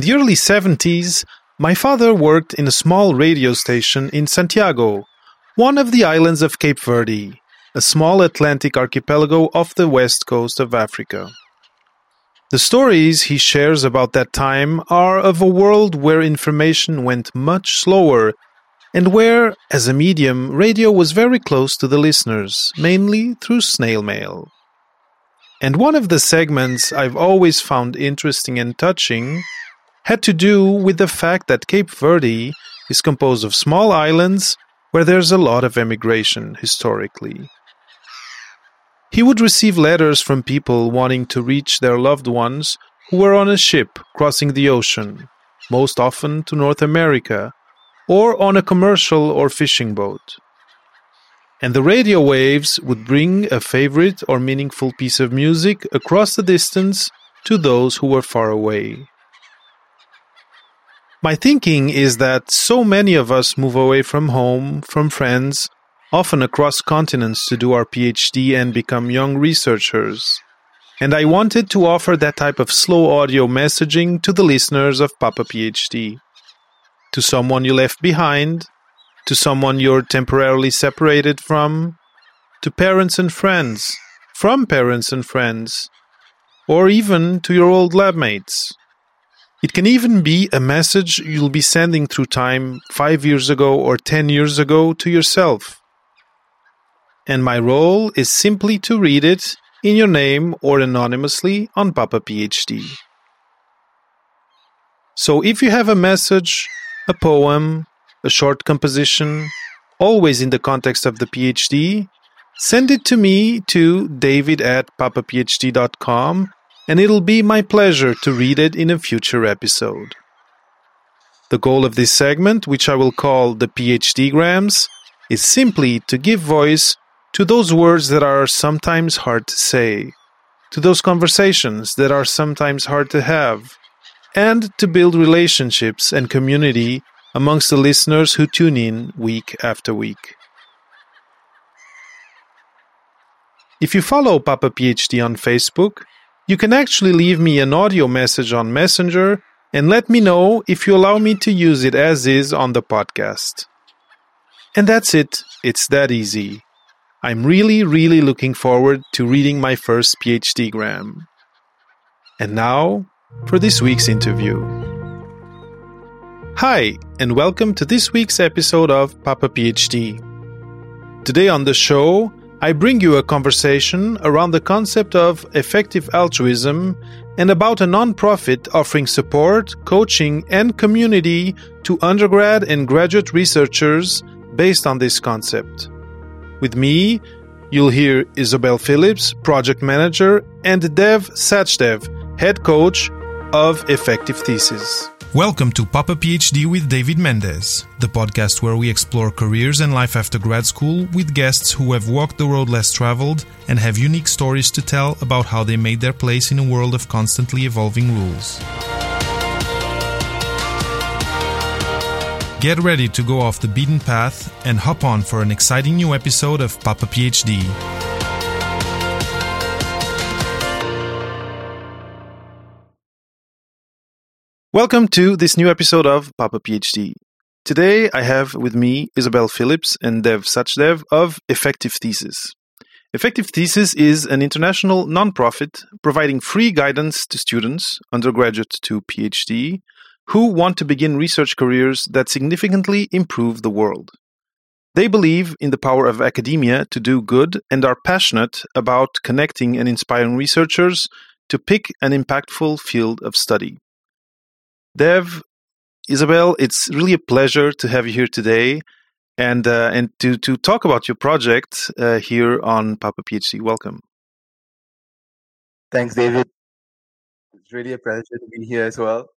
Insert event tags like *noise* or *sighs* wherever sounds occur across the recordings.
In the early 70s, my father worked in a small radio station in Santiago, one of the islands of Cape Verde, a small Atlantic archipelago off the west coast of Africa. The stories he shares about that time are of a world where information went much slower and where, as a medium, radio was very close to the listeners, mainly through snail mail. And one of the segments I've always found interesting and touching had to do with the fact that Cape Verde is composed of small islands where there's a lot of emigration historically. He would receive letters from people wanting to reach their loved ones who were on a ship crossing the ocean, most often to North America, or on a commercial or fishing boat. And the radio waves would bring a favorite or meaningful piece of music across the distance to those who were far away. My thinking is that so many of us move away from home, from friends, often across continents to do our PhD and become young researchers. And I wanted to offer that type of slow audio messaging to the listeners of Papa PhD. To someone you left behind, to someone you're temporarily separated from, to parents and friends, from parents and friends, or even to your old lab mates. It can even be a message you'll be sending through time five years ago or ten years ago to yourself and my role is simply to read it in your name or anonymously on Papa PhD. So if you have a message, a poem, a short composition, always in the context of the PhD, send it to me to david at papaphd.com and it'll be my pleasure to read it in a future episode. The goal of this segment, which I will call the PhD Grams, is simply to give voice to those words that are sometimes hard to say, to those conversations that are sometimes hard to have, and to build relationships and community amongst the listeners who tune in week after week. If you follow Papa PhD on Facebook, you can actually leave me an audio message on Messenger and let me know if you allow me to use it as is on the podcast. And that's it, it's that easy. I'm really, really looking forward to reading my first PhD gram. And now for this week's interview. Hi, and welcome to this week's episode of Papa PhD. Today on the show, I bring you a conversation around the concept of effective altruism and about a nonprofit offering support, coaching, and community to undergrad and graduate researchers based on this concept. With me, you'll hear Isabel Phillips, project manager, and Dev Sachdev, head coach of Effective Thesis. Welcome to Papa PhD with David Mendez, the podcast where we explore careers and life after grad school with guests who have walked the road less traveled and have unique stories to tell about how they made their place in a world of constantly evolving rules. Get ready to go off the beaten path and hop on for an exciting new episode of Papa PhD. Welcome to this new episode of Papa PhD. Today I have with me Isabel Phillips and Dev Sachdev of Effective Thesis. Effective Thesis is an international nonprofit providing free guidance to students, undergraduate to PhD, who want to begin research careers that significantly improve the world. They believe in the power of academia to do good and are passionate about connecting and inspiring researchers to pick an impactful field of study. Dev, Isabel, it's really a pleasure to have you here today and uh, and to to talk about your project uh, here on Papa PhD. Welcome. Thanks, David. It's really a pleasure to be here as well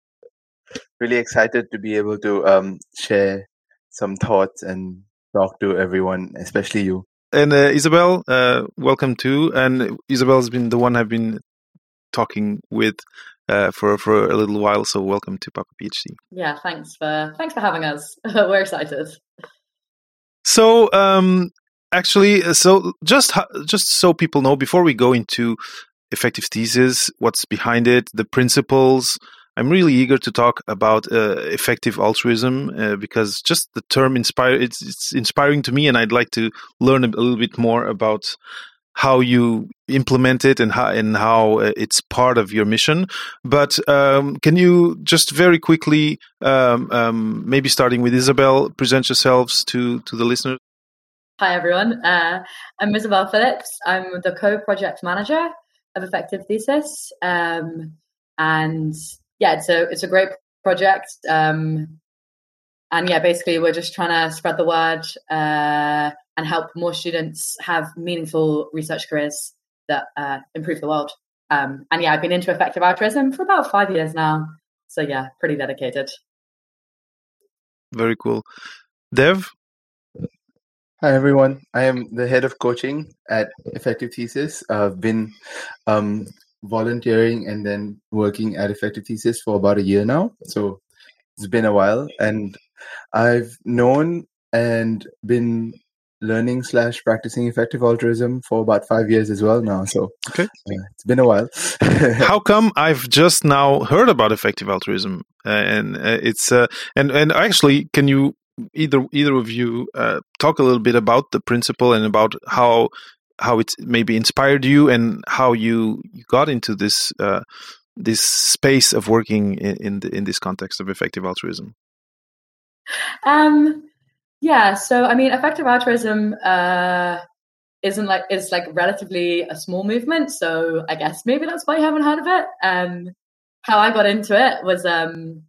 really excited to be able to um, share some thoughts and talk to everyone, especially you. And uh, Isabel, uh, welcome too. And Isabel has been the one I've been talking with uh, for for a little while. So welcome to Papa PhD. Yeah, thanks for thanks for having us. *laughs* We're excited. So um, actually, uh, so just just so people know, before we go into effective thesis, what's behind it, the principles, I'm really eager to talk about uh, effective altruism uh, because just the term inspire it's, it's inspiring to me, and I'd like to learn a little bit more about how you implement it and how and how uh, it's part of your mission. But um, can you just very quickly, um, um, maybe starting with Isabel, present yourselves to to the listeners? Hi everyone, uh, I'm Isabel Phillips. I'm the co-project manager of Effective Thesis, um, and yeah, it's a it's a great project. Um, and yeah, basically, we're just trying to spread the word uh, and help more students have meaningful research careers that uh, improve the world. Um, and yeah, I've been into effective altruism for about five years now. So yeah, pretty dedicated. Very cool. Dev? Hi, everyone. I am the head of coaching at Effective Thesis. I've been um, volunteering and then working at Effective Thesis for about a year now. So it's been a while. And I've known and been learning slash practicing effective altruism for about five years as well now. So okay. Uh, it's been a while. *laughs* How come I've just now heard about effective altruism? Uh, and uh, it's uh, and and actually, can you either either of you uh, talk a little bit about the principle and about how how it maybe inspired you and how you, you got into this uh, this space of working in in, the, in this context of effective altruism? Um, yeah, so I mean, effective altruism uh, isn't like is like relatively a small movement. So I guess maybe that's why you haven't heard of it. Um, how I got into it was um,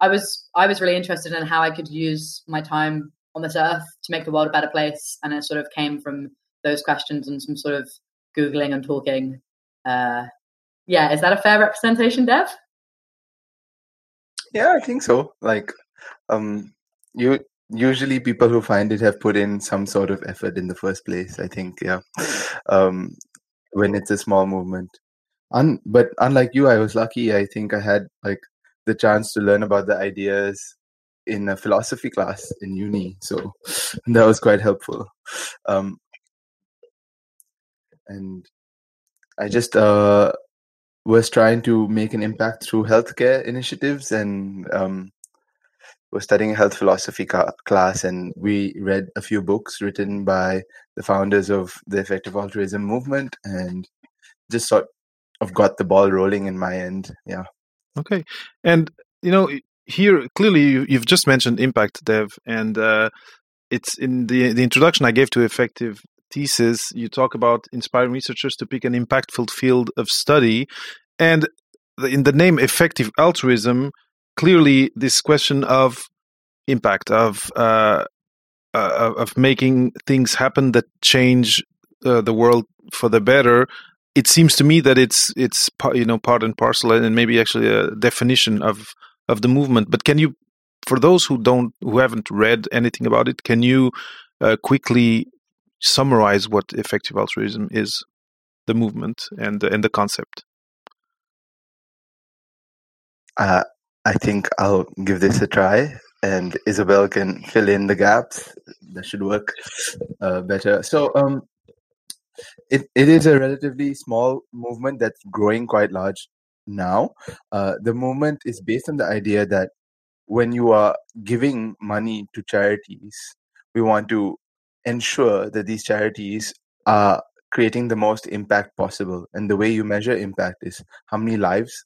I was I was really interested in how I could use my time on this earth to make the world a better place, and it sort of came from those questions and some sort of googling and talking. Uh, yeah, is that a fair representation, Dev? Yeah, I think so. Like, um, you usually people who find it have put in some sort of effort in the first place. I think, yeah. *laughs* Um, when it's a small movement, Un- but unlike you, I was lucky. I think I had like the chance to learn about the ideas in a philosophy class in uni, so *laughs* that was quite helpful. Um, and I just uh, was trying to make an impact through healthcare initiatives and um, was studying a health philosophy ca- class and we read a few books written by the founders of the effective altruism movement and just sort of got the ball rolling in my end yeah. Okay and you know here clearly you, have just mentioned impact dev and uh, it's in the the introduction i gave to effective thesis, you talk about inspiring researchers to pick an impactful field of study. And in the name effective altruism, clearly this question of impact, of uh, uh, of making things happen that change uh, the world for the better. It seems to me that it's it's you know part and parcel, and maybe actually a definition of of the movement. But can you, for those who don't who haven't read anything about it, can you uh, quickly summarize what effective altruism is, the movement and the, and the concept? Uh, I think I'll give this a try, and Isabel can fill in the gaps. That should work uh, better. So, um, it it is a relatively small movement that's growing quite large now. Uh, the movement is based on the idea that when you are giving money to charities, we want to ensure that these charities are creating the most impact possible. And the way you measure impact is how many lives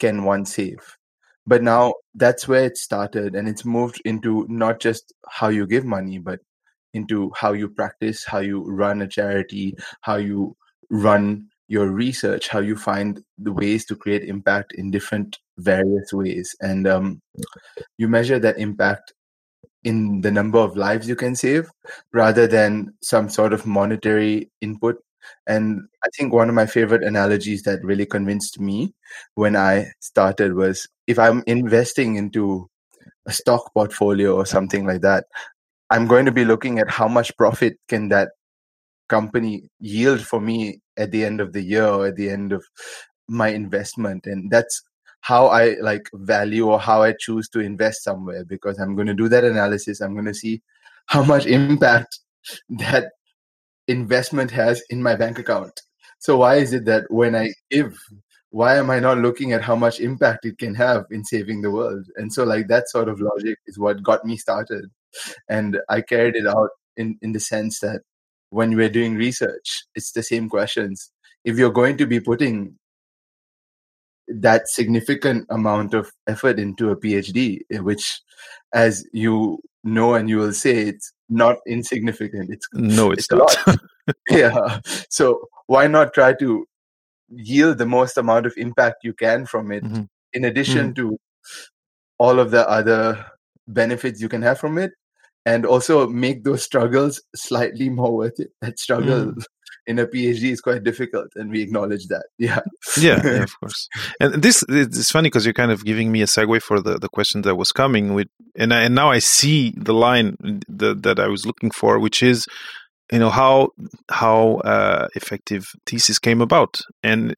can one save. But now that's where it started, and it's moved into not just how you give money, but into how you practice, how you run a charity, how you run your research, how you find the ways to create impact in different various ways. And um, you measure that impact in the number of lives you can save rather than some sort of monetary input. And I think one of my favorite analogies that really convinced me when I started was if I'm investing into a stock portfolio or something like that, I'm going to be looking at how much profit can that company yield for me at the end of the year or at the end of my investment. And that's how I like value or how I choose to invest somewhere because I'm going to do that analysis. I'm going to see how much impact *laughs* that investment has in my bank account. So why is it that when I give, why am I not looking at how much impact it can have in saving the world? And so, like, that sort of logic is what got me started. And I carried it out in, in the sense that when we're doing research, it's the same questions. If you're going to be putting that significant amount of effort into a PhD, eh, which, as you know and you will say, it's not insignificant. It's no, it's, it's not. a lot. *laughs* yeah. So why not try to yield the most amount of impact you can from it, mm-hmm. in addition mm-hmm. to all of the other benefits you can have from it, and also make those struggles slightly more worth it. That struggle mm. In a PhD is quite difficult, and we acknowledge that. *laughs* Yeah, yeah, yeah *laughs* of course. And this is funny because you're kind of giving me a segue for the, the question that was coming with, and I, and now I see the line that that I was looking for, which is you know how how uh, effective thesis came about and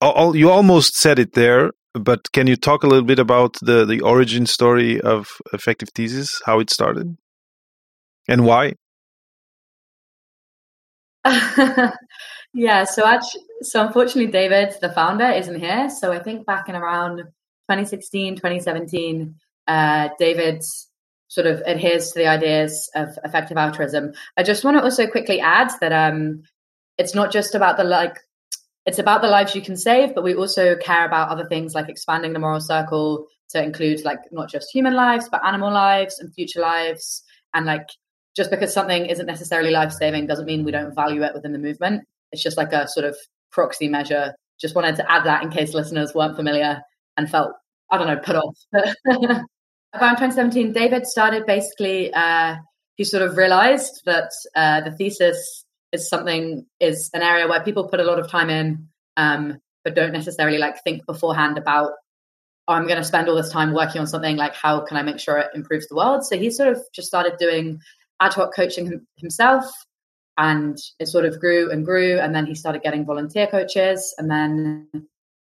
all, you almost said it there but can you talk a little bit about the the origin story of effective thesis how it started and why *laughs* yeah so actually so unfortunately david the founder isn't here so i think back in around 2016 2017 uh, david sort of adheres to the ideas of effective altruism. I just want to also quickly add that um, it's not just about the like it's about the lives you can save, but we also care about other things like expanding the moral circle to include like not just human lives, but animal lives and future lives. And like just because something isn't necessarily life saving doesn't mean we don't value it within the movement. It's just like a sort of proxy measure. Just wanted to add that in case listeners weren't familiar and felt, I don't know, put off. *laughs* around 2017, David started basically, uh, he sort of realized that uh, the thesis is something, is an area where people put a lot of time in, um, but don't necessarily like think beforehand about, oh, I'm going to spend all this time working on something, like how can I make sure it improves the world? So he sort of just started doing ad hoc coaching himself and it sort of grew and grew. And then he started getting volunteer coaches. And then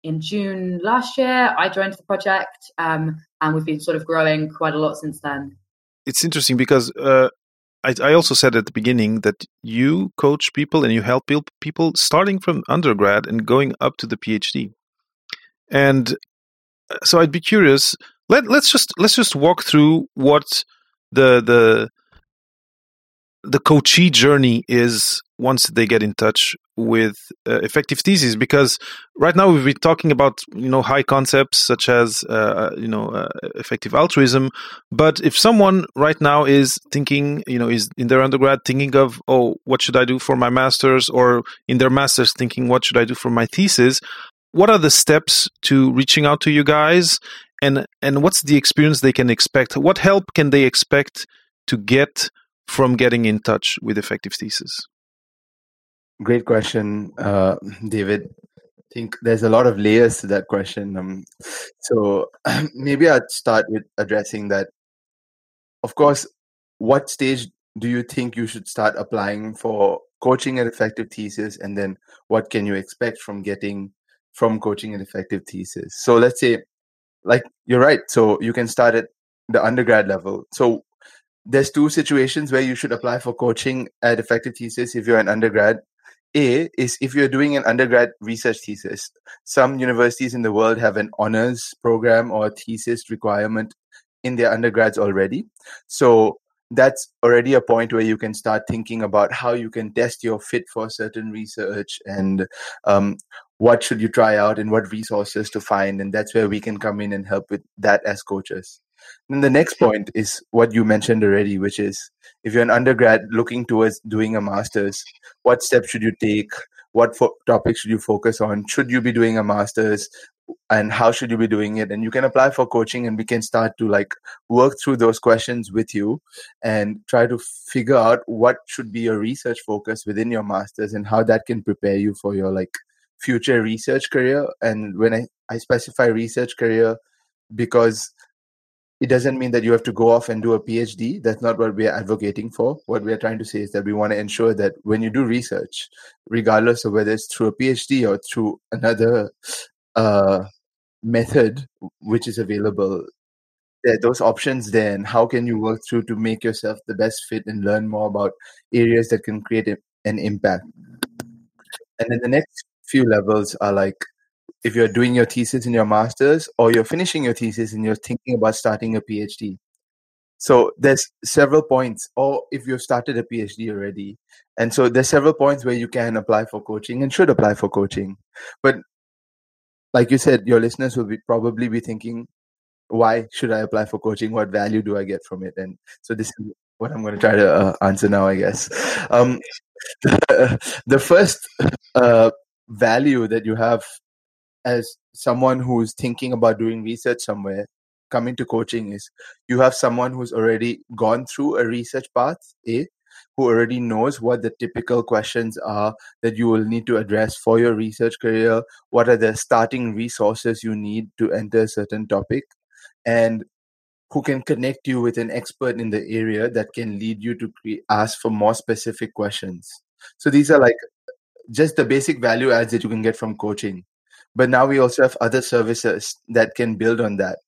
in June last year, I joined the project, um, and we've been sort of growing quite a lot since then. It's interesting because uh, I, I, also said at the beginning that you coach people and you help people starting from undergrad and going up to the PhD. And uh, so I'd be curious. Let let's just let's just walk through what the the the coachee journey is once they get in touch with uh, effective thesis because right now we've been talking about you know high concepts such as uh, uh, you know uh, effective altruism. But if someone right now is thinking you know is in their undergrad thinking of oh what should i do for my masters? Or in their masters thinking what should i do for my thesis? What are the steps to reaching out to you guys? And and what's the experience they can expect? What help can they expect to get from getting in touch with effective thesis Great question, uh, David. I think there's a lot of layers to that question. Um, so *clears throat* maybe I'd start with addressing that. Of course, what stage do you think you should start applying for coaching an effective thesis, and then what can you expect from getting from coaching an effective thesis? So let's say, like you're right. So you can start at the undergrad level. So there's two situations where you should apply for coaching at effective thesis if you're an undergrad a is if you're doing an undergrad research thesis, some universities in the world have an honors program or thesis requirement in their undergrads already. So that's already a point where you can start thinking about how you can test your fit for certain research and um, what should you try out and what resources to find. And that's where we can come in and help with that as coaches. Then the next point is what you mentioned already, which is if you're an undergrad looking towards doing a master's, what steps should you take? What fo- topics should you focus on? Should you be doing a master's? And how should you be doing it? And you can apply for coaching and we can start to like work through those questions with you and try to figure out what should be your research focus within your master's and how that can prepare you for your like future research career. And when I, I specify research career, because it doesn't mean that you have to go off and do a PhD. That's not what we are advocating for. What we are trying to say is that we want to ensure that when you do research, regardless of whether it's through a PhD or through another uh, method which is available, there are those options there. And how can you work through to make yourself the best fit and learn more about areas that can create an impact? And then the next few levels are like if you're doing your thesis in your master's or you're finishing your thesis and you're thinking about starting a PhD. So there's several points, or if you've started a PhD already, and so there's several points where you can apply for coaching and should apply for coaching. But like you said, your listeners will be probably be thinking, why should I apply for coaching? What value do I get from it? And so this is what I'm going to try to uh, answer now, I guess. Um, *laughs* the first uh, value that you have as someone who's thinking about doing research somewhere coming to coaching is you have someone who's already gone through a research path a who already knows what the typical questions are that you will need to address for your research career what are the starting resources you need to enter a certain topic and who can connect you with an expert in the area that can lead you to pre- ask for more specific questions. So these are like just the basic value adds that you can get from coaching but now we also have other services that can build on that.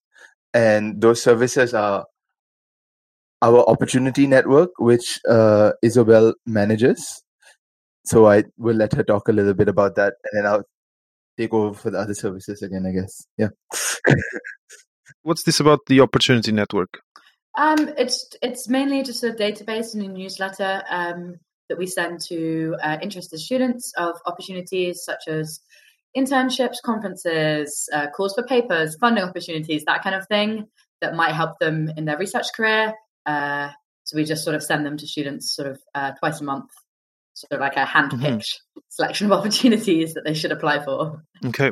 And those services are our opportunity network which uh, isabel manages. So i will let her talk a little bit about that and then i'll take over for the other services again i guess. Yeah. *laughs* What's this about the opportunity network? Um, it's it's mainly just a database and a newsletter um, that we send to uh, interested students of opportunities such as internships, conferences, uh, calls for papers, funding opportunities, that kind of thing that might help them in their research career. Uh, so we just sort of send them to students sort of uh, twice a month, sort of like a hand-picked mm-hmm. selection of *laughs* opportunities that they should apply for. Okay.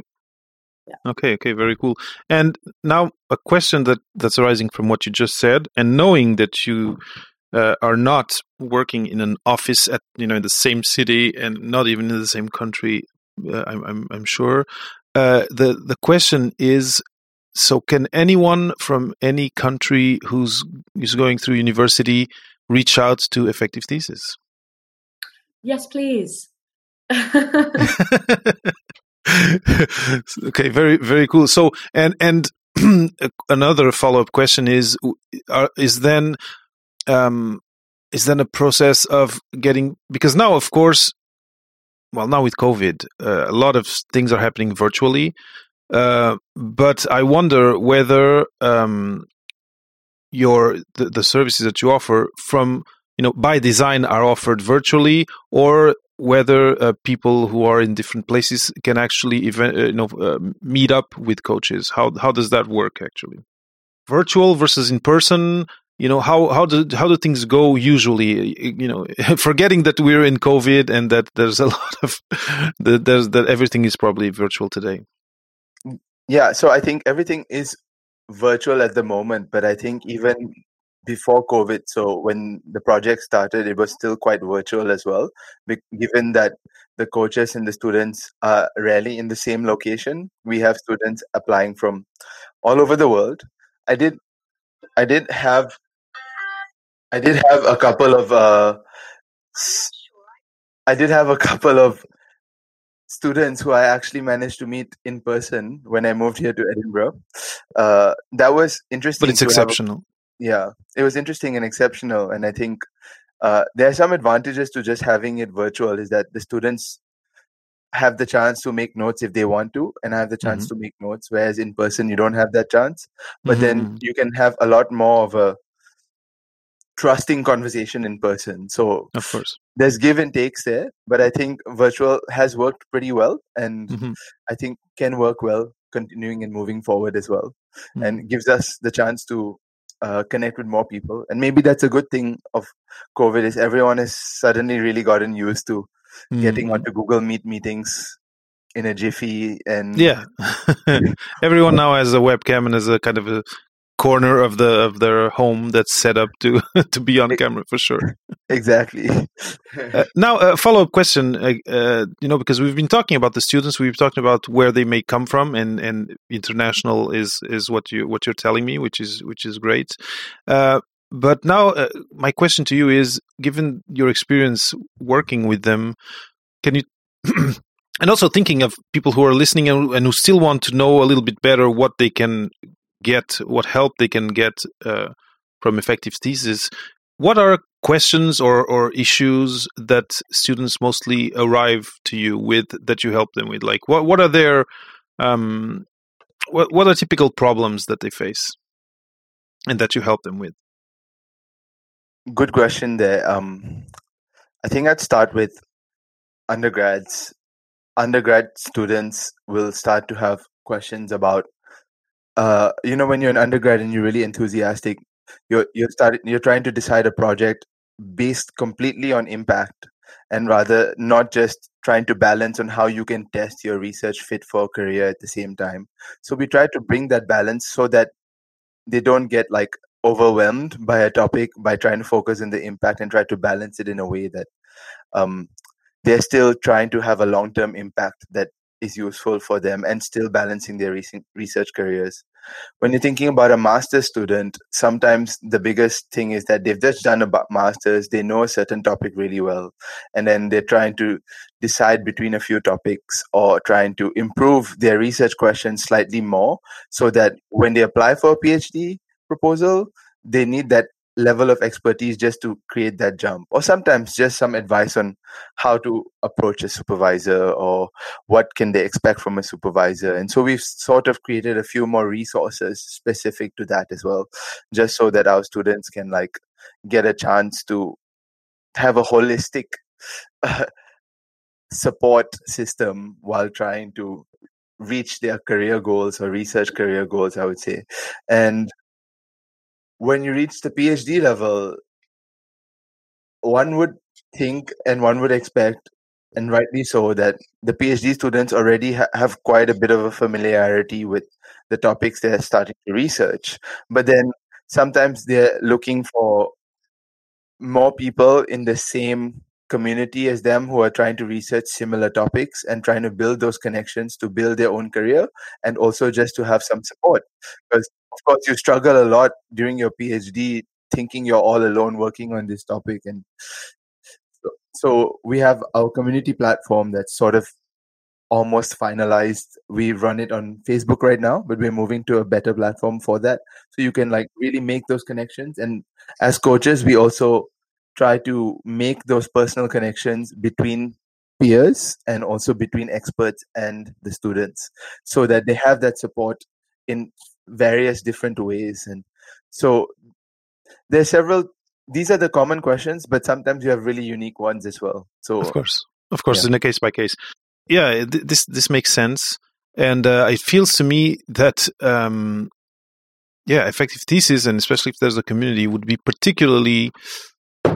Yeah. Okay, okay, very cool. And now a question that that's arising from what you just said, and knowing that you uh, are not working in an office at you know in the same city and not even in the same country I'm, I'm, I'm sure. Uh, the the question is so can anyone from any country who's is going through university reach out to effective thesis? Yes please. *laughs* Okay very very cool. So and and *clears throat* another follow-up question is are, is then um is then a process of getting because now of course well now with covid uh, a lot of things are happening virtually uh, but i wonder whether um, your the, the, services that you offer from you know by design are offered virtually or whether uh, people who are in different places can actually even uh, you know uh, meet up with coaches. How how does that work actually? Virtual versus in person you know how how do how do things go usually? You know *laughs* forgetting that we're in covid and that there's a *laughs* lot of that there's that everything is probably virtual today. Yeah so i think everything is virtual at the moment but i think even before covid so when the project started it was still quite virtual as well given that the coaches and the students are rarely in the same location. We have students applying from all over the world. I did i did have I did have a couple of uh, I did have a couple of students who I actually managed to meet in person when I moved here to Edinburgh. Uh, that was interesting. But it's exceptional. A, yeah, it was interesting and exceptional, and I think uh, there are some advantages to just having it virtual. Is that the students have the chance to make notes if they want to, and I have the chance mm-hmm. to make notes. Whereas in person, you don't have that chance. But mm-hmm. then you can have a lot more of a trusting conversation in person. So of course there's give and takes there, but I think virtual has worked pretty well, and mm-hmm. I think can work well continuing and moving forward as well, mm-hmm. and gives us the chance to uh, connect with more people. And maybe that's a good thing of COVID is everyone has suddenly really gotten used to mm-hmm. getting onto Google Meet meetings in a jiffy and yeah *laughs* everyone now has a webcam and has a kind of a corner of the of their home that's set up to *laughs* to be on camera for sure. *laughs* Exactly. *laughs* Uh, now a follow-up question uh, uh, you know because we've been talking about the students we've talked about where they may come from and and international is is what you what you're telling me which is which is great. Uh, but now uh, my question to you is given your experience working with them can you *clears throat* and also thinking of people who are listening and, and, who still want to know a little bit better what they can get, what help they can get uh, from effective thesis, what are questions or, or issues that students mostly arrive to you with that you help them with? Like, what what are their Um, what what are typical problems that they face, and that you help them with? Good question there. Um, I think I'd start with undergrads. Undergrad students will start to have questions about, uh, you know, when you're an undergrad and you're really enthusiastic, you're you're starting you're trying to decide a project based completely on impact and rather not just trying to balance on how you can test your research fit for a career at the same time. So we try to bring that balance so that they don't get like overwhelmed by a topic by trying to focus on the impact and try to balance it in a way that um, they're still trying to have a long-term impact that is useful for them and still balancing their research careers. When you're thinking about a master's student, sometimes the biggest thing is that they've just done a master's, they know a certain topic really well, and then they're trying to decide between a few topics or trying to improve their research questions slightly more so that when they apply for a PhD proposal, they need that level of expertise just to create that jump or sometimes just some advice on how to approach a supervisor or what can they expect from a supervisor. And so we've sort of created a few more resources specific to that as well just so that our students can like get a chance to have a holistic uh, *laughs* support system while trying to reach their career goals or research career goals i would say. And when you reach the PhD level, one would think and one would expect, and rightly so, that the PhD students already ha- have quite a bit of a familiarity with the topics they're starting to research. But then sometimes they're looking for more people in the same community as them who are trying to research similar topics and trying to build those connections to build their own career and also just to have some support. Because of course you struggle a lot during your phd thinking you're all alone working on this topic and so, so we have our community platform that's sort of almost finalized. We run it on facebook right now but we're moving to a better platform for that. So you can like really make those connections. And as coaches we also try to make those personal connections between peers and also between experts and the students so that they have that support in various different ways. And so there's several these are the common questions but sometimes you have really unique ones as well. So of course. Of course yeah. in a case by case. Yeah th- this this makes sense. And uh, it feels to me that um, yeah effective thesis and especially if there's a community would be particularly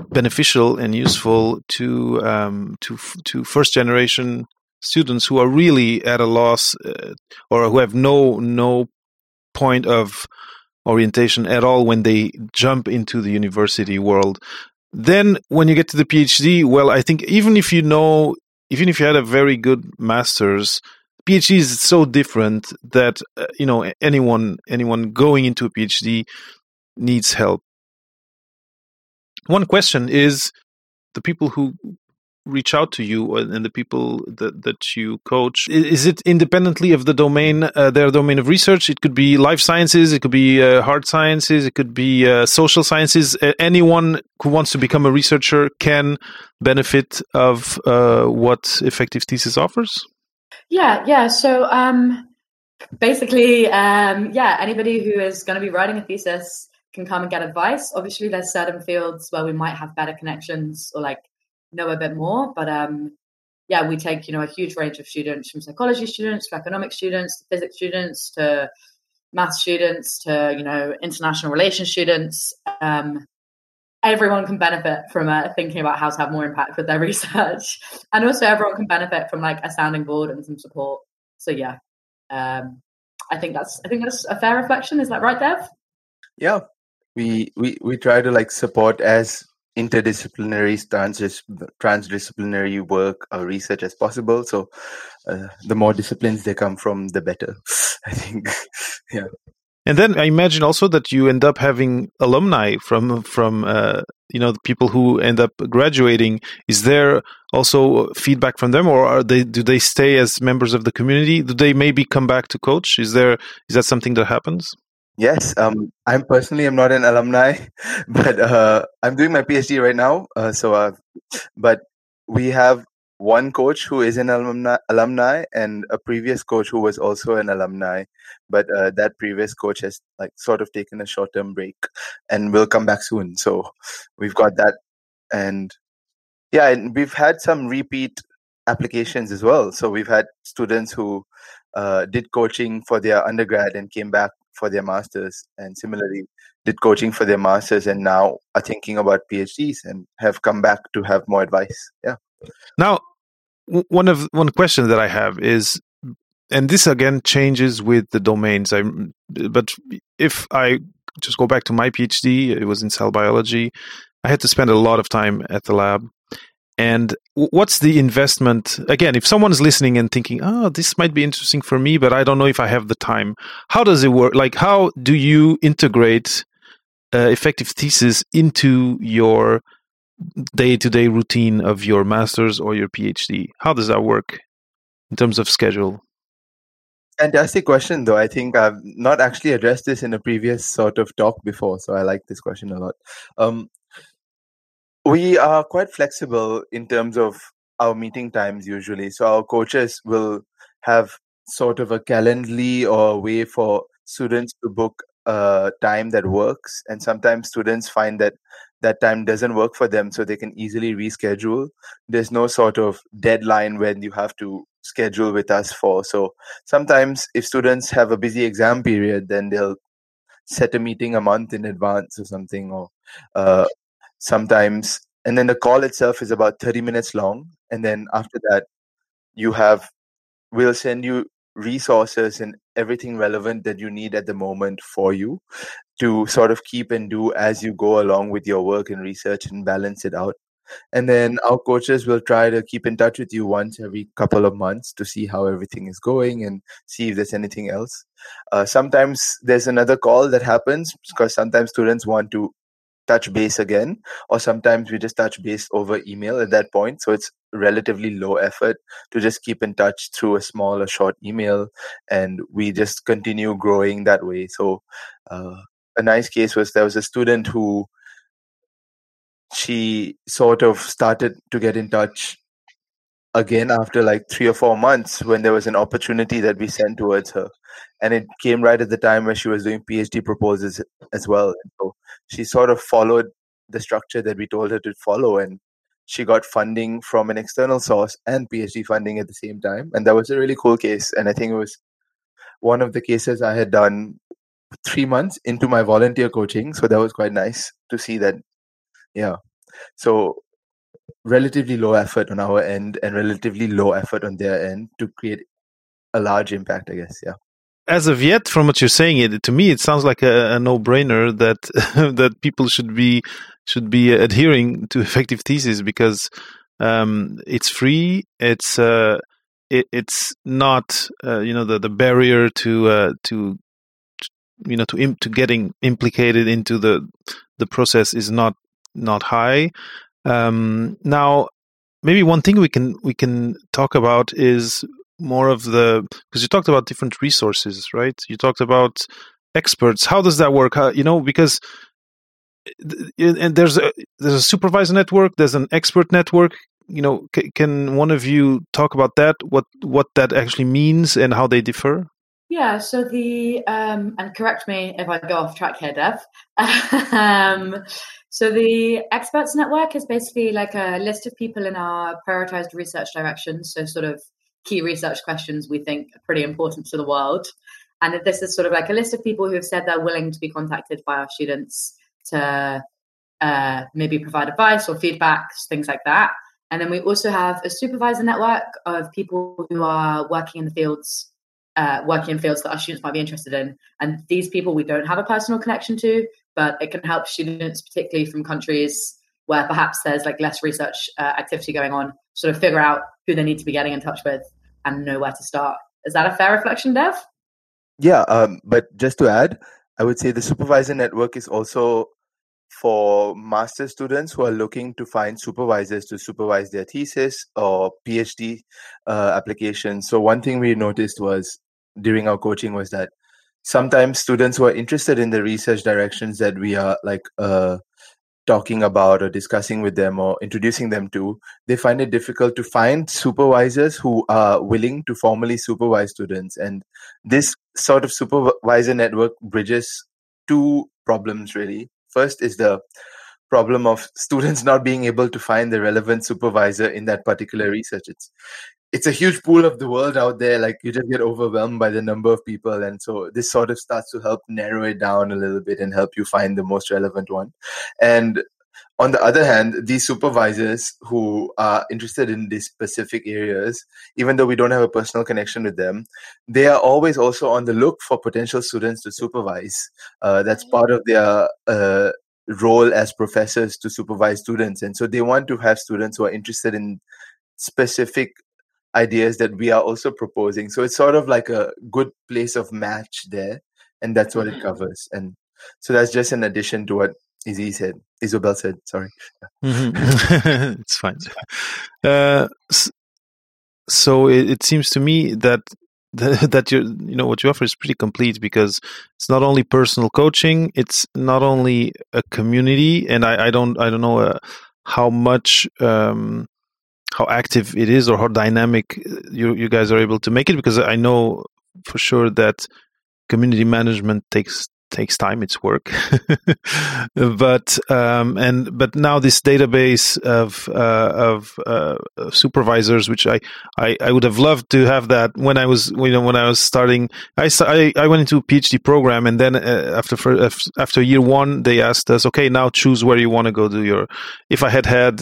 beneficial and useful to um, to to first generation students who are really at a loss uh, or who have no no point of orientation at all when they jump into the university world. Then when you get to the PhD, well, I think even if you know, even if you had a very good master's, PhD is so different that uh, you know anyone anyone going into a PhD needs help. One question is the people who reach out to you and the people that, that you coach is it independently of the domain uh, their domain of research? It could be life sciences it could be uh, hard sciences it could be uh, social sciences. Anyone who wants to become a researcher can benefit of uh, what effective thesis offers? Yeah yeah. So um, basically um, yeah anybody who is going to be writing a thesis can come and get advice obviously there's certain fields where we might have better connections or like know a bit more. But um, yeah, we take you know a huge range of students from psychology students to economic students to physics students to math students to you know international relations students. Um, everyone can benefit from uh, thinking about how to have more impact with their *laughs* research, and also everyone can benefit from like a sounding board and some support. So yeah, um, I think that's I think that's a fair reflection. Is that right, Dev? Yeah, we we we try to like support as interdisciplinary trans- transdisciplinary work or research as possible. So uh, the more disciplines they come from the better *laughs* i think. *laughs* Yeah. And then i imagine also that you end up having alumni from from uh, you know the people who end up graduating. Is there also feedback from them or are they do they stay as members of the community? Do they maybe come back to coach? Is there is that something that happens Yes, um, I'm personally I'm not an alumni, *laughs* but uh, I'm doing my PhD right now. Uh, so, uh, but we have one coach who is an alumni, alumni and a previous coach who was also an alumni but uh, that previous coach has like sort of taken a short term break and will come back soon so we've got that and yeah and we've had some repeat applications as well so we've had students who uh, did coaching for their undergrad and came back for their masters and similarly did coaching for their masters and now are thinking about phds and have come back to have more advice yeah now one of one question that I have is, and this again changes with the domains. I but if I just go back to my PhD, it was in cell biology. I had to spend a lot of time at the lab. And what's the investment? Again, if someone's listening and thinking, "Oh, this might be interesting for me, but I don't know if I have the time," how does it work? Like, how do you integrate uh, effective thesis into your day to day routine of your master's or your PhD? How does that work in terms of schedule? Fantastic question, though. I think I've not actually addressed this in a previous sort of talk before, so I like this question a lot. Um, we are quite flexible in terms of our meeting times usually. So our coaches will have sort of a calendly or a way for students to book a time that works. And sometimes students find that that time doesn't work for them so they can easily reschedule there's no sort of deadline when you have to schedule with us for so sometimes if students have a busy exam period then they'll set a meeting a month in advance or something or uh, sometimes and then the call itself is about 30 minutes long and then after that you have we'll send you resources and everything relevant that you need at the moment for you to sort of keep and do as you go along with your work and research and balance it out. And then our coaches will try to keep in touch with you once every couple of months to see how everything is going and see if there's anything else. Uh, sometimes there's another call that happens because sometimes students want to touch base again or sometimes we just touch base over email at that point. So it's relatively low effort to just keep in touch through a small or short email and we just continue growing that way. So uh, a nice case was there was a student who she sort of started to get in touch again after like three or four months when there was an opportunity that we sent towards her. And it came right at the time where she was doing phd proposals as well. So she sort of followed the structure that we told her to follow. And she got funding from an external source and phd funding at the same time. And that was a really cool case. And i think it was one of the cases i had done three months into my volunteer coaching. So that was quite nice to see that. Yeah. So relatively low effort on our end and relatively low effort on their end to create a large impact i guess yeah. As of yet from what you're saying it to me it sounds like a, a no-brainer that *laughs* that people should be should be adhering to effective thesis because um, it's free it's uh, it, it's not uh, you know the the barrier to uh, to you know to Im- to getting implicated into the the process is not not high um, now, maybe one thing we can we can talk about is more of the because you talked about different resources, right? You talked about experts. How does that work? How, you know, because and there's a there's a supervisor network, there's an expert network. You know, c- can one of you talk about that? What what that actually means and how they differ? Yeah, so the um, and correct me if I go off track here, Dev. *laughs* um, so the experts network is basically like a list of people in our prioritized research directions. So sort of key research questions we think are pretty important to the world. And this is sort of like a list of people who have said they're willing to be contacted by our students to uh, maybe provide advice or feedback, things like that. And then we also have a supervisor network of people who are working in the fields, uh, working in fields that our students might be interested in. And these people we don't have a personal connection to, but it can help students, particularly from countries where perhaps there's like less research uh, activity going on, sort of figure out who they need to be getting in touch with and know where to start. Is that a fair reflection, Dev? Yeah, um, but just to add, I would say the supervisor network is also for master students who are looking to find supervisors to supervise their thesis or PhD uh, applications. So one thing we noticed was during our coaching was that sometimes students who are interested in the research directions that we are like uh, talking about or discussing with them or introducing them to, they find it difficult to find supervisors who are willing to formally supervise students. And this sort of supervisor network bridges two problems really. First is the problem of *laughs* students not being able to find the relevant supervisor in that particular research. It's it's a huge pool of the world out there. Like you just get overwhelmed by the number of people, and so this sort of starts to help narrow it down a little bit and help you find the most relevant one. And on the other hand, these supervisors who are interested in these specific areas, even though we don't have a personal connection with them, they are always also on the look for potential students to supervise. Uh, that's part of their uh, role as professors to supervise students. And so they want to have students who are interested in specific ideas that we are also proposing. So it's sort of like a good place of match there, and that's what it mm-hmm. covers. And so that's just an addition to what Izzy said. Isabel said, sorry. Mm-hmm. *laughs* it's fine. Uh, so it, it, seems to me that *laughs* that you you know what you offer is pretty complete because it's not only personal coaching, it's not only a community, and I, I don't I don't know uh, how much um, how active it is or how dynamic uh, you you guys are able to make it because I know for sure that community management takes takes time it's work. *laughs* But um, and but now this database of uh, of uh, supervisors which I, I I would have loved to have that when I was you know when I was starting I I, I went into a PhD program and then uh, after after year one they asked us okay now choose where you want to go do your if I had had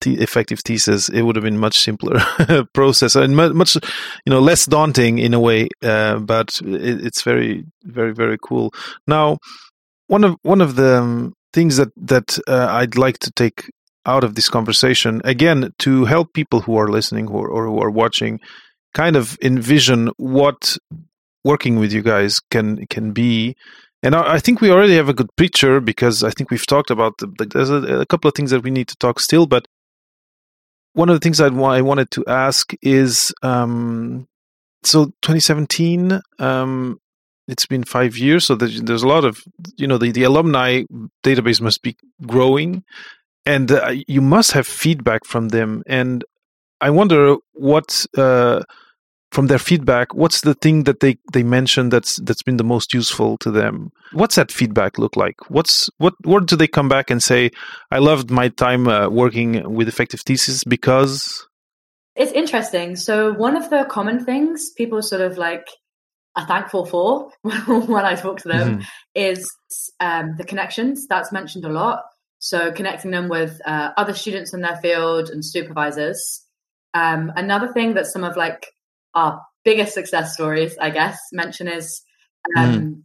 t- effective thesis it would have been much simpler *laughs* process and much you know less daunting in a way uh, but it, it's very very very cool now, one of one of the um, things that that uh, I'd like to take out of this conversation again to help people who are listening or, or who are watching kind of envision what working with you guys can can be. And I, I think we already have a good picture because I think we've talked about the, the, there's a, a, couple of things that we need to talk still but one of the things I'd, I wanted to ask is um, so 2017 um, it's been five years, so there's, a lot of you know the, the alumni database must be growing, and uh, you must have feedback from them. And I wonder what uh, from their feedback, what's the thing that they they mentioned that's that's been the most useful to them? What's that feedback look like? What's what what do they come back and say? I loved my time uh, working with effective thesis because. It's interesting. So one of the common things people sort of like are thankful for *laughs* when I talk to them mm-hmm. is um, the connections. That's mentioned a lot. So connecting them with uh, other students in their field and supervisors. Um, another thing that some of like our biggest success stories, I guess, mention is um, mm.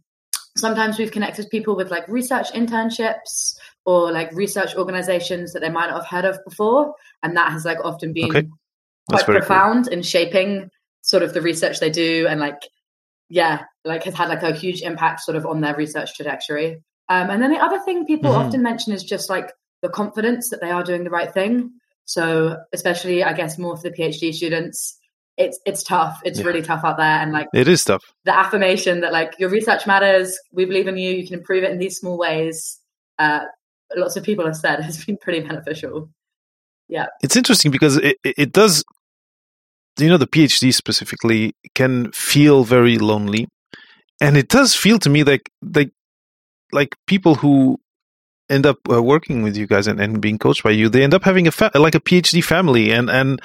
sometimes we've connected people with like research internships or like research organizations that they might not have heard of before, and that has like often been okay. quite profound cool. in shaping sort of the research they do and like yeah, like has had like a huge impact sort of on their research trajectory. Um, and then the other thing people mm-hmm. often mention is just like the confidence that they are doing the right thing. So especially, I guess, more for the PhD students, it's it's tough. It's yeah. really tough out there, and like it is tough. The affirmation that like your research matters. We believe in you. You can improve it in these small ways. Uh, lots of people have said has been pretty beneficial. Yeah, it's interesting because it it does you know the phd specifically can feel very lonely and it does feel to me like like like people who end up uh, working with you guys and, and being coached by you they end up having a fa- like a phd family and and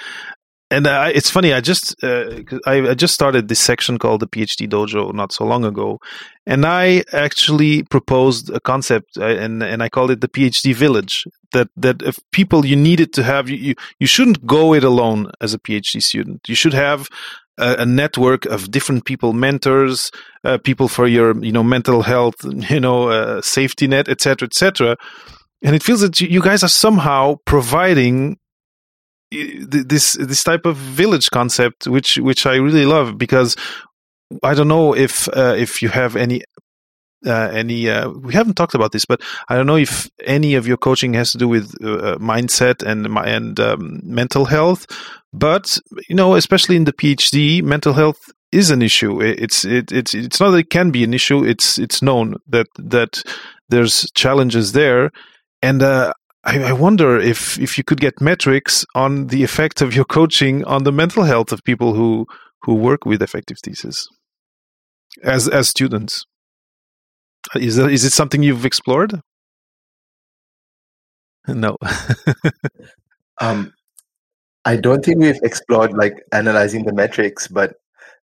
and uh, it's funny. I just uh, I, I, just started this section called the PhD Dojo not so long ago, and I actually proposed a concept, uh, and and I called it the PhD Village. That that if people you needed to have, you you shouldn't go it alone as a PhD student. You should have a, a network of different people, mentors, uh, people for your you know mental health, *laughs* you know uh, safety net, etc., etc. And it feels that you guys are somehow providing this this type of village concept, which which I really love because I don't know if uh, if you have any uh, any uh, we haven't talked about this, but I don't know if any of your coaching has to do with uh, uh mindset and and um, mental health. But you know, especially in the PhD, mental health is an issue. It's it, it's it's not that it can be an issue. It's it's known that that there's challenges there, and uh, I, I wonder if if you could get metrics on the effect of your coaching on the mental health of people who who work with effective thesis as as students. Is that, is it something you've explored? No. *laughs* Um, I don't think we've explored like analyzing the metrics, but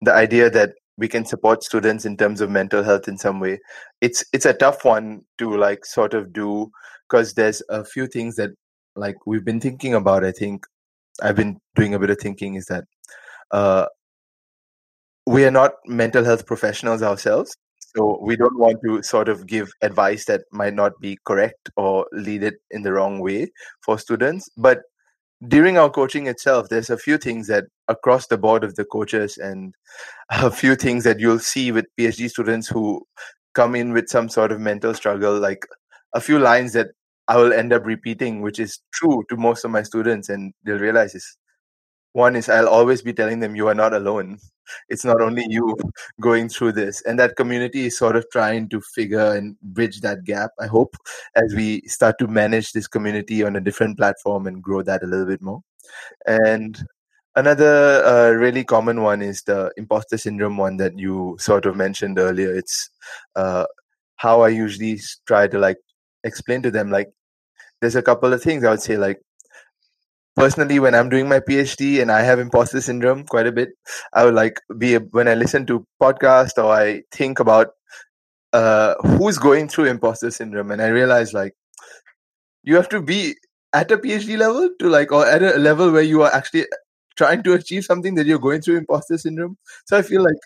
the idea that we can support students in terms of mental health in some way, it's it's a tough one to like sort of do because there's a few things that like we've been thinking about. I think I've been doing a bit of thinking is that uh, we are not mental health professionals ourselves, so we don't want to sort of give advice that might not be correct or lead it in the wrong way for students, but during our coaching itself, there's a few things that across the board of the coaches and *laughs* a few things that you'll see with PhD students who come in with some sort of mental struggle, like a few lines that I will end up repeating, which is true to most of my students, and they'll realize is one is I'll always be telling them you are not alone. It's not only you going through this. And that community is sort of trying to figure and bridge that gap, I hope, as we start to manage this community on a different platform and grow that a little bit more. And another uh, really common one is the imposter syndrome one that you sort of mentioned earlier. It's uh, how I usually try to like explain to them like there's a couple of things I would say like personally when i'm doing my phd and i have imposter syndrome quite a bit i would like be when i listen to podcast or i think about uh who's going through imposter syndrome and i realize like you have to be at a phd level to like or at a level where you are actually trying to achieve something that you're going through imposter syndrome. So i feel like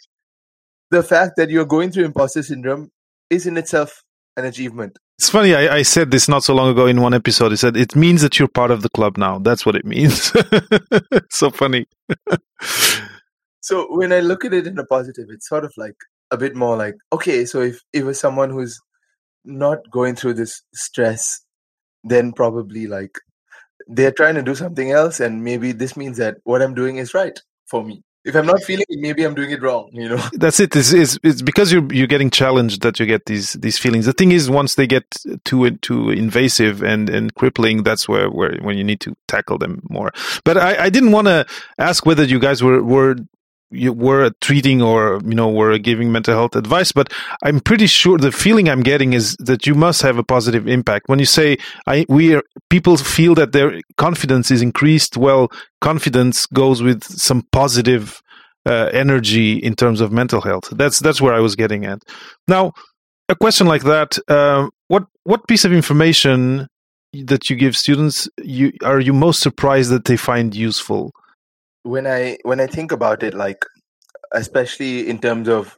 the fact that you're going through imposter syndrome is in itself an achievement it's funny. I, I, said this not so long ago in one episode. I said it means that you're part of the club now. That's what it means. *laughs* so funny. *laughs* so when I look at it in a positive, it's sort of like a bit more like okay. So if it was someone who's not going through this stress, then probably like they're trying to do something else, and maybe this means that what I'm doing is right for me if I'm not feeling it, maybe I'm doing it wrong. You know. *laughs* That's it. It's, it's, it's, because you're you're getting challenged that you get these these feelings. The thing is, once they get too too invasive and and crippling, that's where where when you need to tackle them more. But I, I didn't want to ask whether you guys were were you were treating or you know were giving mental health advice but i'm pretty sure the feeling i'm getting is that you must have a positive impact. When you say i we are, people feel that their confidence is increased well confidence goes with some positive uh, energy in terms of mental health. That's that's where i was getting at. Now a question like that uh, what what piece of information that you give students you are you most surprised that they find useful when I when I think about it, like especially in terms of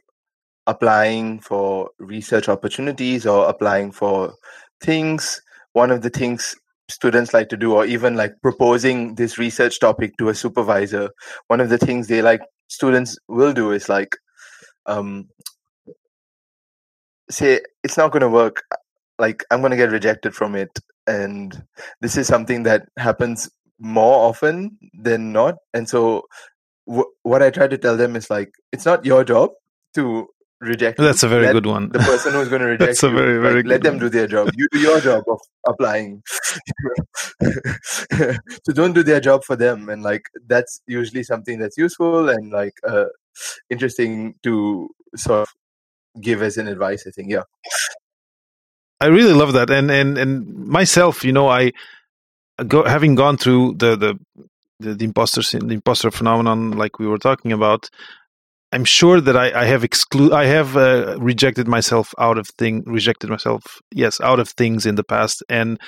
applying for research opportunities or applying for things, one of the things students like to do, or even like proposing this research topic to a supervisor, one of the things they like students will do is like um, say it's not going to work. Like i'm going to get rejected from it. And this is something that happens more often than not. And so, w- what I try to tell them is like, it's not your job to reject. That's a very good one. The person who's going *laughs* to reject That's a very, very like, let them one. do their job. You do your job of applying. *laughs* so don't do their job for them. And like that's usually something that's useful and like uh, interesting to sort of give as an advice. I think, yeah. I really love that, and and and myself, you know, I go, having gone through the the the, the imposter the imposter phenomenon, like we were talking about, I'm sure that I, I have exclude I have uh, rejected myself out of thing rejected myself yes out of things in the past. And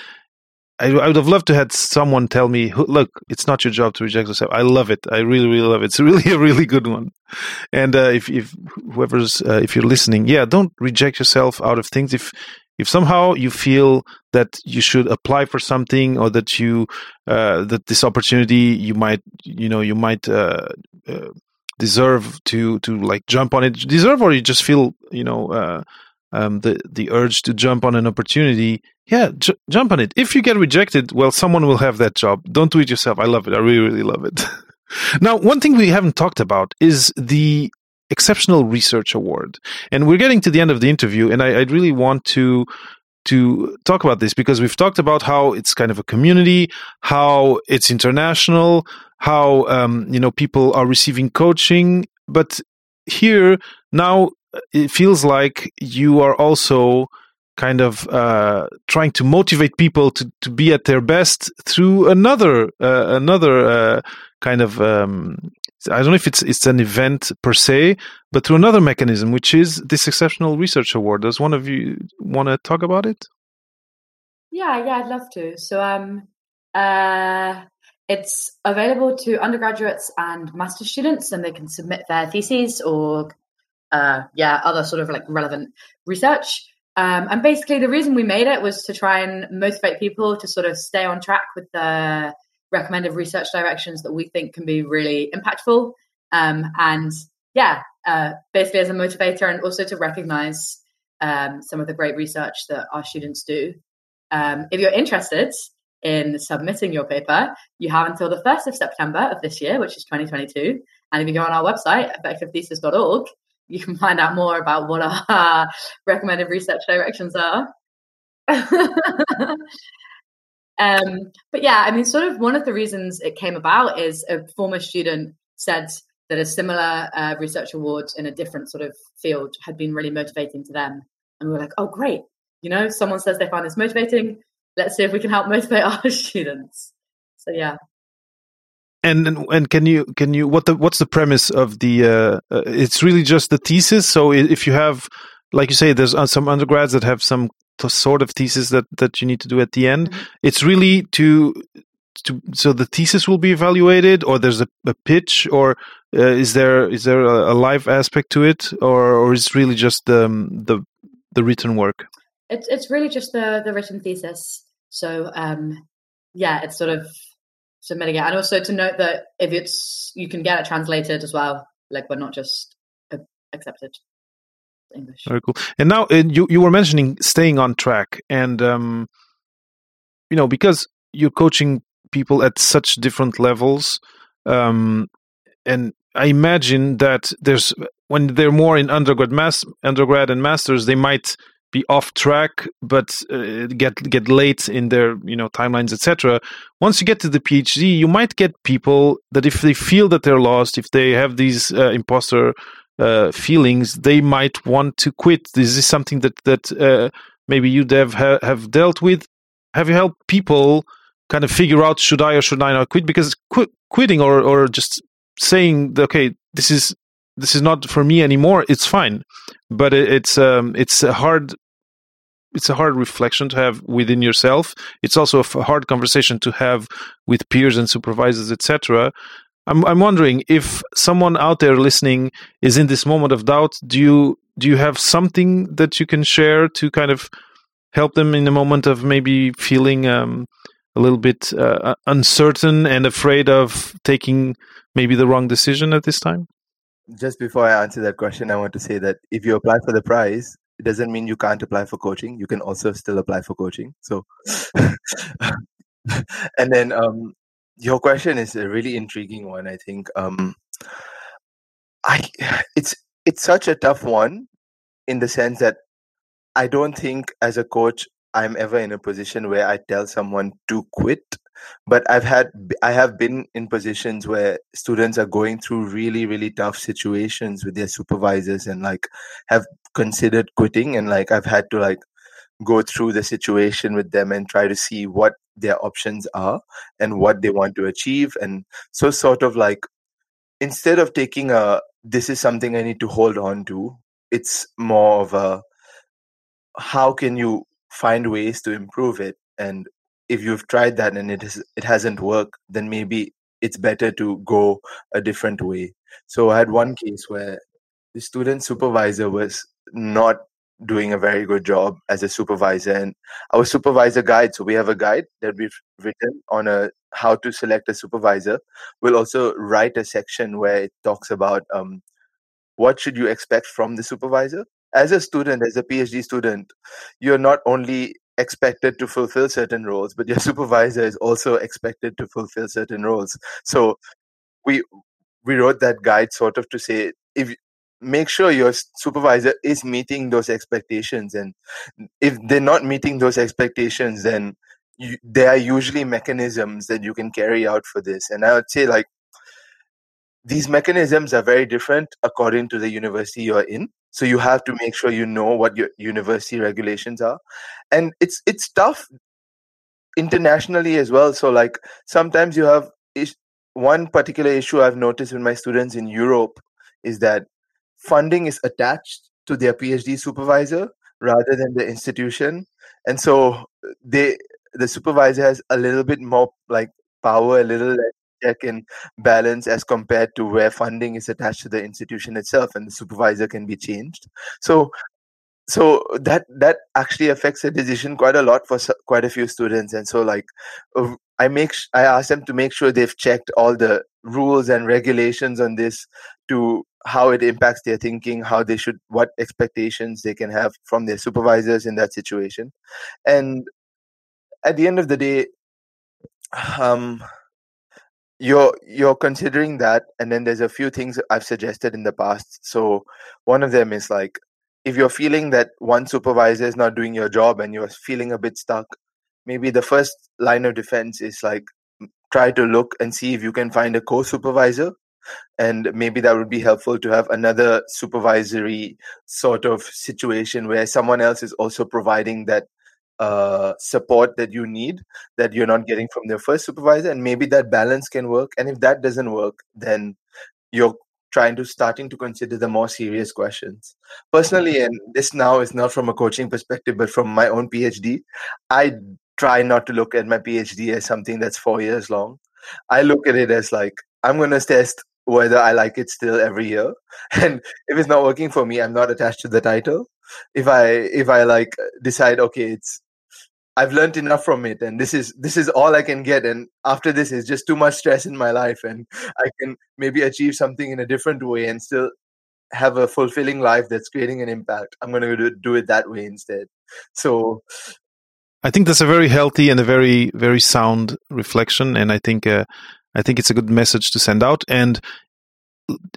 I, I would have loved to had someone tell me look it's not your job to reject yourself. I love it. I really really love it. It's *laughs* really a really good one. And uh, if if whoever's uh, if you're listening yeah don't reject yourself out of things. If if somehow you feel that you should apply for something or that you uh, that this opportunity you might you know you might uh, uh, deserve to to like jump on it. Deserve or you just feel you know uh, um, the the urge to jump on an opportunity yeah j- jump on it. If you get rejected well someone will have that job. Don't do it yourself. I love it. I really really love it. *laughs* Now one thing we haven't talked about is the exceptional research award. And we're getting to the end of the interview and I, I really want to to talk about this because we've talked about how it's kind of a community, how it's international, how um, you know people are receiving coaching, but here now it feels like you are also kind of uh, trying to motivate people to, to be at their best through another uh, another uh, kind of um, I don't know if it's it's an event per se, but through another mechanism, which is this exceptional research award. Does one of you want to talk about it? Yeah, yeah, I'd love to. So, um, uh, it's available to undergraduates and master students, and they can submit their theses or, uh, yeah, other sort of like relevant research. Um, and basically, the reason we made it was to try and motivate people to sort of stay on track with the recommended research directions that we think can be really impactful. Um, and yeah, uh, basically as a motivator and also to recognize um, some of the great research that our students do. Um, if you're interested in submitting your paper, you have until the 1st of September of this year, which is 2022. And if you go on our website, effectivethesis.org, you can find out more about what our *laughs* recommended research directions are. *laughs* Um, but yeah, I mean, sort of one of the reasons it came about is a former student said that a similar uh, research award in a different sort of field had been really motivating to them. And we were like, oh, great. You know, someone says they find this motivating. Let's see if we can help motivate *laughs* our students. So, yeah. And and can you can you what the what's the premise of the uh, uh, it's really just the thesis so if you have like you say there's uh, some undergrads that have some sort of thesis that that you need to do at the end. Mm-hmm. It's really to to so the thesis will be evaluated, or there's a, a pitch, or uh, is there is there a, a, live aspect to it, or or is it really just the the the written work? It's it's really just the the written thesis. So um, yeah, it's sort of submitting it, and also to note that if it's you can get it translated as well, like we're not just accepted. English. Very cool. And now you you were mentioning staying on track, and um, you know because you're coaching people at such different levels, um, and I imagine that there's when they're more in undergrad, mass, undergrad and masters, they might be off track, but uh, get get late in their you know timelines, etc. Once you get to the PhD, you might get people that if they feel that they're lost, if they have these uh, imposter uh, feelings, they might want to quit. This is something that that uh, maybe you Dev ha- have dealt with? Have you helped people kind of figure out should I or should I not quit? Because qu- quitting or or just saying okay, this is this is not for me anymore. It's fine, but it, it's um, it's a hard it's a hard reflection to have within yourself. It's also a hard conversation to have with peers and supervisors, etc. I'm I'm wondering if someone out there listening is in this moment of doubt. Do you do you have something that you can share to kind of help them in a moment of maybe feeling um, a little bit uh, uncertain and afraid of taking maybe the wrong decision at this time? Just before I answer that question, I want to say that if you apply for the prize, it doesn't mean you can't apply for coaching. You can also still apply for coaching. So, *laughs* and then um, your question is a really intriguing one. I think um, I *sighs* it's it's such a tough one in the sense that I don't think as a coach I'm ever in a position where I tell someone to quit. But I've had I have been in positions where students are going through really really tough situations with their supervisors and like have considered quitting and like I've had to like go through the situation with them and try to see what their options are and what they want to achieve. And so sort of like instead of taking a this is something i need to hold on to it's more of a how can you find ways to improve it? And if you've tried that and it has it hasn't worked then maybe it's better to go a different way. So i had one case where the student supervisor was not doing a very good job as a supervisor and our supervisor guide. So we have a guide that we've written on a how to select a supervisor. We'll also write a section where it talks about um, what should you expect from the supervisor. As a student as a phd student you're not only expected to fulfill certain roles but your *laughs* supervisor is also expected to fulfill certain roles. So we we wrote that guide sort of to say if make sure your supervisor is meeting those expectations and if they're not meeting those expectations then you, there are usually mechanisms that you can carry out for this. And i would say like these mechanisms are very different according to the university you're in. So you have to make sure you know what your university regulations are. And it's it's tough internationally as well. So like sometimes you have one particular issue i've noticed with my students in europe is that funding is attached to their PhD supervisor rather than the institution, and so they the supervisor has a little bit more like power, a little check and balance as compared to where funding is attached to the institution itself, and the supervisor can be changed. So so that that actually affects the decision quite a lot for quite a few students and so like uh, i make i ask them to make sure they've checked all the rules and regulations on this to how it impacts their thinking how they should what expectations they can have from their supervisors in that situation. And at the end of the day um you're you're considering that and then there's a few things i've suggested in the past. So one of them is like if you're feeling that one supervisor is not doing your job and you're feeling a bit stuck maybe the first line of defense is like try to look and see if you can find a co-supervisor and maybe that would be helpful to have another supervisory sort of situation where someone else is also providing that uh, support that you need that you're not getting from their first supervisor and maybe that balance can work. And if that doesn't work then you're trying to starting to consider the more serious questions. Personally and this now is not from a coaching perspective but from my own phd i try not to look at my phd as something that's four years long. I look at it as like i'm going to test whether I like it still every year. *laughs* And if it's not working for me, I'm not attached to the title. If I if I like decide, okay, it's I've learned enough from it and this is this is all I can get and after this is just too much stress in my life and I can maybe achieve something in a different way and still have a fulfilling life that's creating an impact. I'm going to do it that way instead. So I think that's a very healthy and a very very sound reflection and I think uh, I think it's a good message to send out. And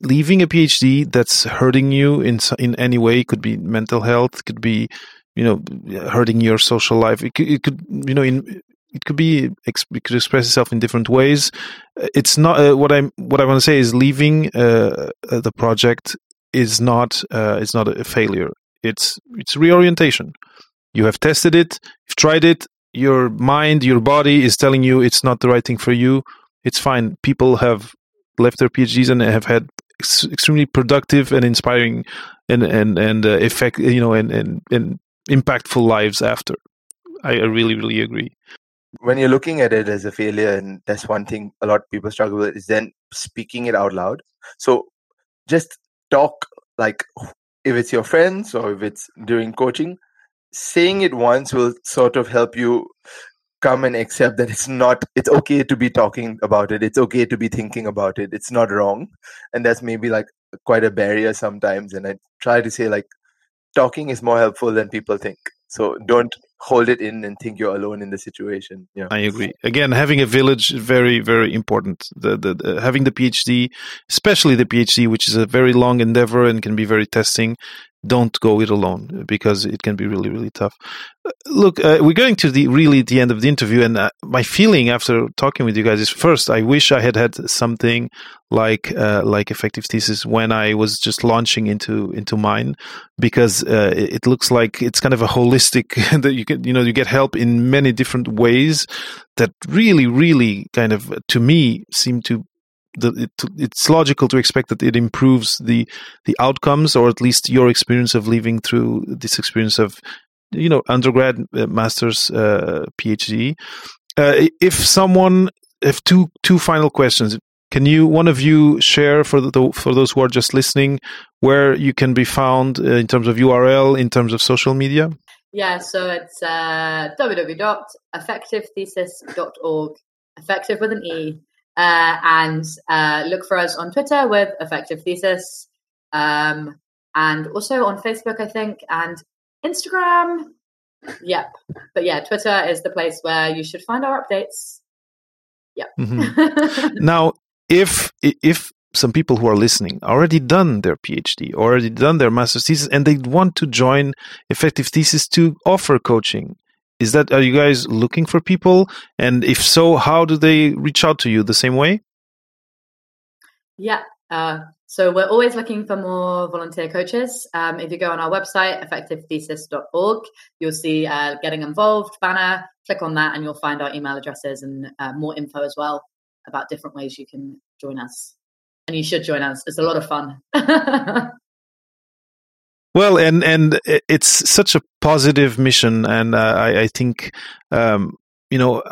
leaving a PhD that's hurting you in in any way could be mental health, could be you know hurting your social life. It could, it could you know in it could be it could express itself in different ways. It's not uh, what I'm what I want to say is leaving uh, uh, the project is not uh, it's not a failure. It's it's reorientation. You have tested it, you've tried it. Your mind, your body is telling you it's not the right thing for you it's fine. People have left their PhDs and have had ex- extremely productive and inspiring and and and uh, effect you know and, and and impactful lives after. I really really agree. When you're looking at it as a failure, and that's one thing a lot of people struggle with, is then speaking it out loud. So just talk like if it's your friends or if it's during coaching, saying it once will sort of help you come and accept that it's not it's okay to be talking about it it's okay to be thinking about it it's not wrong. And that's maybe like quite a barrier sometimes and i try to say like talking is more helpful than people think. So don't hold it in and think you're alone in the situation yeah. I agree. Again having a village is very very important. The, the, the, having the phd especially the phd which is a very long endeavor and can be very testing don't go it alone because it can be really really tough. Uh, look uh, we're going to the really the end of the interview and uh, my feeling after talking with you guys is first i wish i had had something like uh, like effective thesis when i was just launching into into mine because uh, it, looks like it's kind of a holistic *laughs* that you can you know you get help in many different ways that really really kind of to me seem to the, it, it's logical to expect that it improves the the outcomes or at least your experience of living through this experience of you know undergrad uh, master's uh, phd uh, if someone if two two final questions can you one of you share for the for those who are just listening where you can be found uh, in terms of url in terms of social media? Yeah so it's uh, www.effectivethesis.org effective with an e uh, and uh, look for us on Twitter with Effective Thesis, um, and also on Facebook, I think, and Instagram. Yep, but yeah, Twitter is the place where you should find our updates. Yep. Mm-hmm. *laughs* now, if if some people who are listening already done their PhD, already done their master's thesis, and they want to join Effective Thesis to offer coaching. Is that are you guys looking for people? And if so, how do they reach out to you? The same way? Yeah. Uh, so we're always looking for more volunteer coaches. Um, if you go on our website, effectivethesis.org, you'll see uh, getting involved banner. Click on that, and you'll find our email addresses and uh, more info as well about different ways you can join us. And you should join us. It's a lot of fun. *laughs* well, and and it's such a positive mission, and uh, I, I think um, you know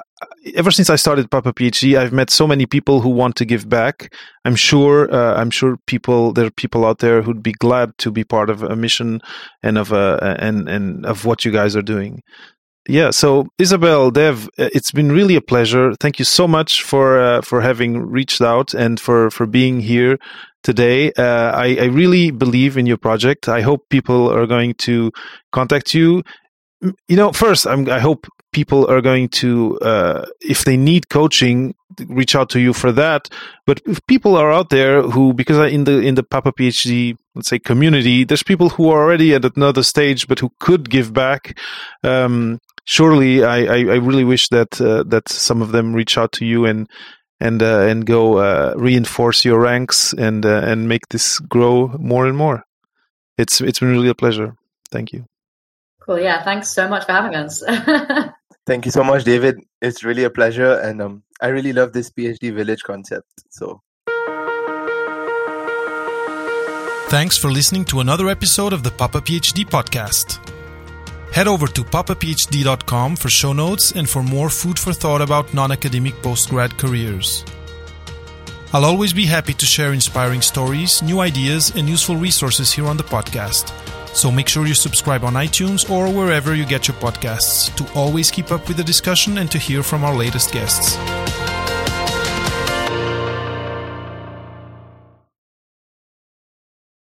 ever since I started Papa PhD, I've met so many people who want to give back. I'm sure, uh, I'm sure people there are people out there who'd be glad to be part of a mission and of a and and of what you guys are doing. Yeah. So Isabel, Dev, it's been really a pleasure. Thank you so much for uh, for having reached out and for for being here today. Uh, I, I really believe in your project. I hope people are going to contact you you know first I'm, i hope people are going to, uh, if they need coaching, reach out to you for that. But if people are out there who, because in the in the Papa PhD, let's say community, there's people who are already at another stage, but who could give back. Um, surely, I, I, I, really wish that uh, that some of them reach out to you and and uh, and go uh, reinforce your ranks and uh, and make this grow more and more. It's it's been really a pleasure. Thank you. Cool. Yeah. Thanks so much for having us. *laughs* Thank you so much, David. It's really a pleasure, and um, I really love this PhD village concept. So. Thanks for listening to another episode of the Papa PhD podcast. Head over to papaphd.com for show notes and for more food for thought about non academic postgrad careers. I'll always be happy to share inspiring stories, new ideas, and useful resources here on the podcast. So make sure you subscribe on iTunes or wherever you get your podcasts to always keep up with the discussion and to hear from our latest guests.